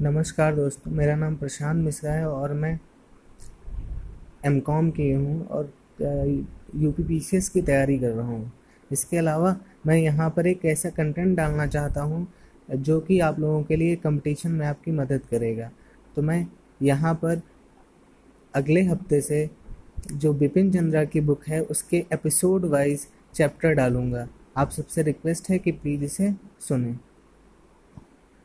नमस्कार दोस्तों, मेरा नाम प्रशांत मिश्रा है और मैं एम कॉम की हूँ और U P P C S की तैयारी कर रहा हूँ। इसके अलावा मैं यहाँ पर एक ऐसा कंटेंट डालना चाहता हूँ, जो कि आप लोगों के लिए कंपटीशन में आपकी मदद करेगा। तो मैं यहाँ पर अगले हफ़्ते से जो बिपिन चंद्रा की बुक है, उसके एपिसोड वाइज चैप्टर डालूँगा। आप सबसे रिक्वेस्ट है कि प्लीज़ इसे सुनें।